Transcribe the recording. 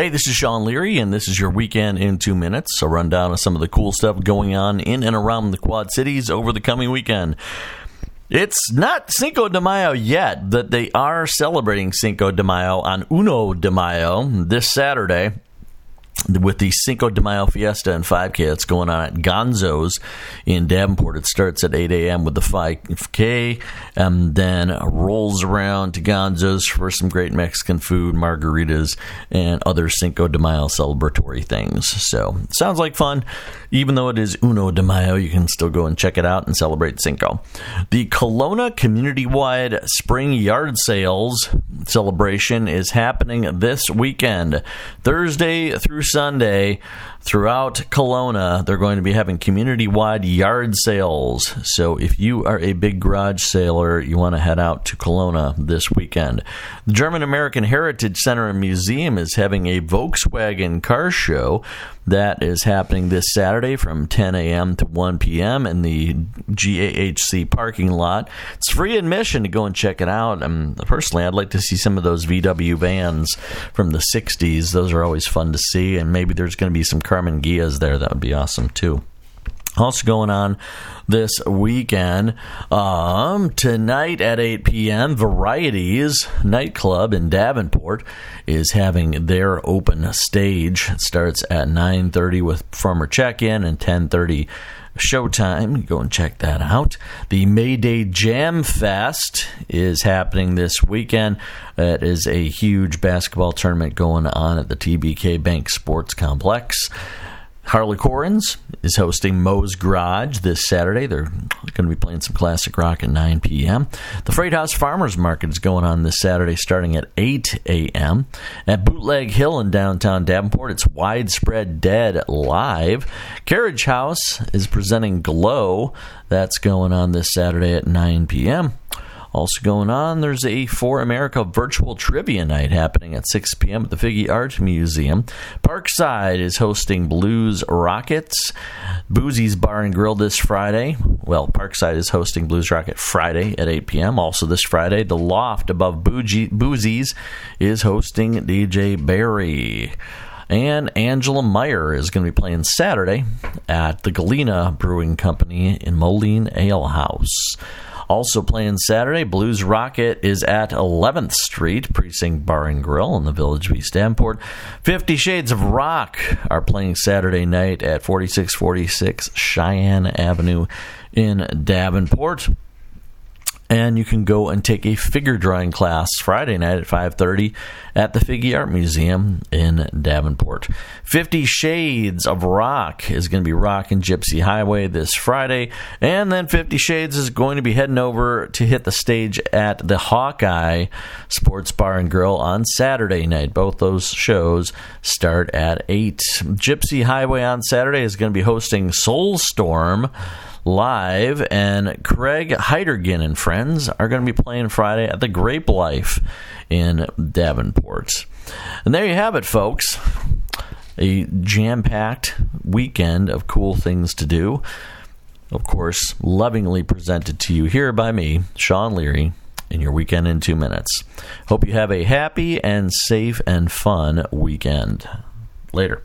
Hey, this is Sean Leary, and this is your weekend in two minutes. A rundown of some of the cool stuff going on in and around the Quad Cities over the coming weekend. It's not Cinco de Mayo yet, but they are celebrating Cinco de Mayo on Uno de Mayo this Saturday with the Cinco de Mayo Fiesta and 5K that's going on at Gonzo's in Davenport. It starts at 8 a.m. with the 5K and um, then rolls around to Gonzo's for some great Mexican food, margaritas, and other Cinco de Mayo celebratory things. So, sounds like fun. Even though it is Uno de Mayo, you can still go and check it out and celebrate Cinco. The Colona community wide spring yard sales celebration is happening this weekend, Thursday through Sunday throughout Colona, they're going to be having community wide yard sales. So if you are a big garage sailor, you want to head out to Colona this weekend. The German American Heritage Center and Museum is having a Volkswagen car show that is happening this Saturday from 10 a.m. to 1 p.m. in the GAHC parking lot. It's free admission to go and check it out. And personally, I'd like to see some of those VW vans from the 60s. Those are always fun to see. And maybe there's going to be some Karmann Ghias there. That would be awesome too. Also going on this weekend, um, tonight at 8 p.m., Varieties Nightclub in Davenport is having their open stage. It starts at 9.30 with former check-in and 10.30 showtime. Go and check that out. The Mayday Jam Fest is happening this weekend. It is a huge basketball tournament going on at the TBK Bank Sports Complex. Harlequins is hosting Moe's Garage this Saturday. They're going to be playing some classic rock at 9 p.m. The Freight House Farmers Market is going on this Saturday starting at 8 a.m. At Bootleg Hill in downtown Davenport, it's Widespread Dead Live. Carriage House is presenting Glow. That's going on this Saturday at 9 p.m. Also going on, there's a For America virtual trivia night happening at 6 p.m. at the Figge Art Museum. Parkside is hosting Blues Rockets. Boozy's Bar and Grill this Friday. Well, Parkside is hosting Blues Rocket Friday at 8 p.m. Also this Friday, The Loft above Boozy's is hosting DJ Barry. And Angela Meyer is going to be playing Saturday at the Galena Brewing Company in Moline Ale House. Also playing Saturday, Blues Rocket is at 11th Street, Precinct Bar and Grill in the Village of East Davenport. Fifty Shades of Rock are playing Saturday night at 4646 Cheyenne Avenue in Davenport and you can go and take a figure drawing class Friday night at 5:30 at the Figge Art Museum in Davenport. 50 Shades of Rock is going to be rocking Gypsy Highway this Friday, and then 50 Shades is going to be heading over to hit the stage at the Hawkeye Sports Bar and Grill on Saturday night. Both those shows start at 8. Gypsy Highway on Saturday is going to be hosting Soulstorm live, and Craig Heidergen and friends are going to be playing Friday at the Grape Life in Davenport. And there you have it, folks. A jam packed weekend of cool things to do. Of course, lovingly presented to you here by me, Sean Leary, in your weekend in two minutes. Hope you have a happy and safe and fun weekend. Later.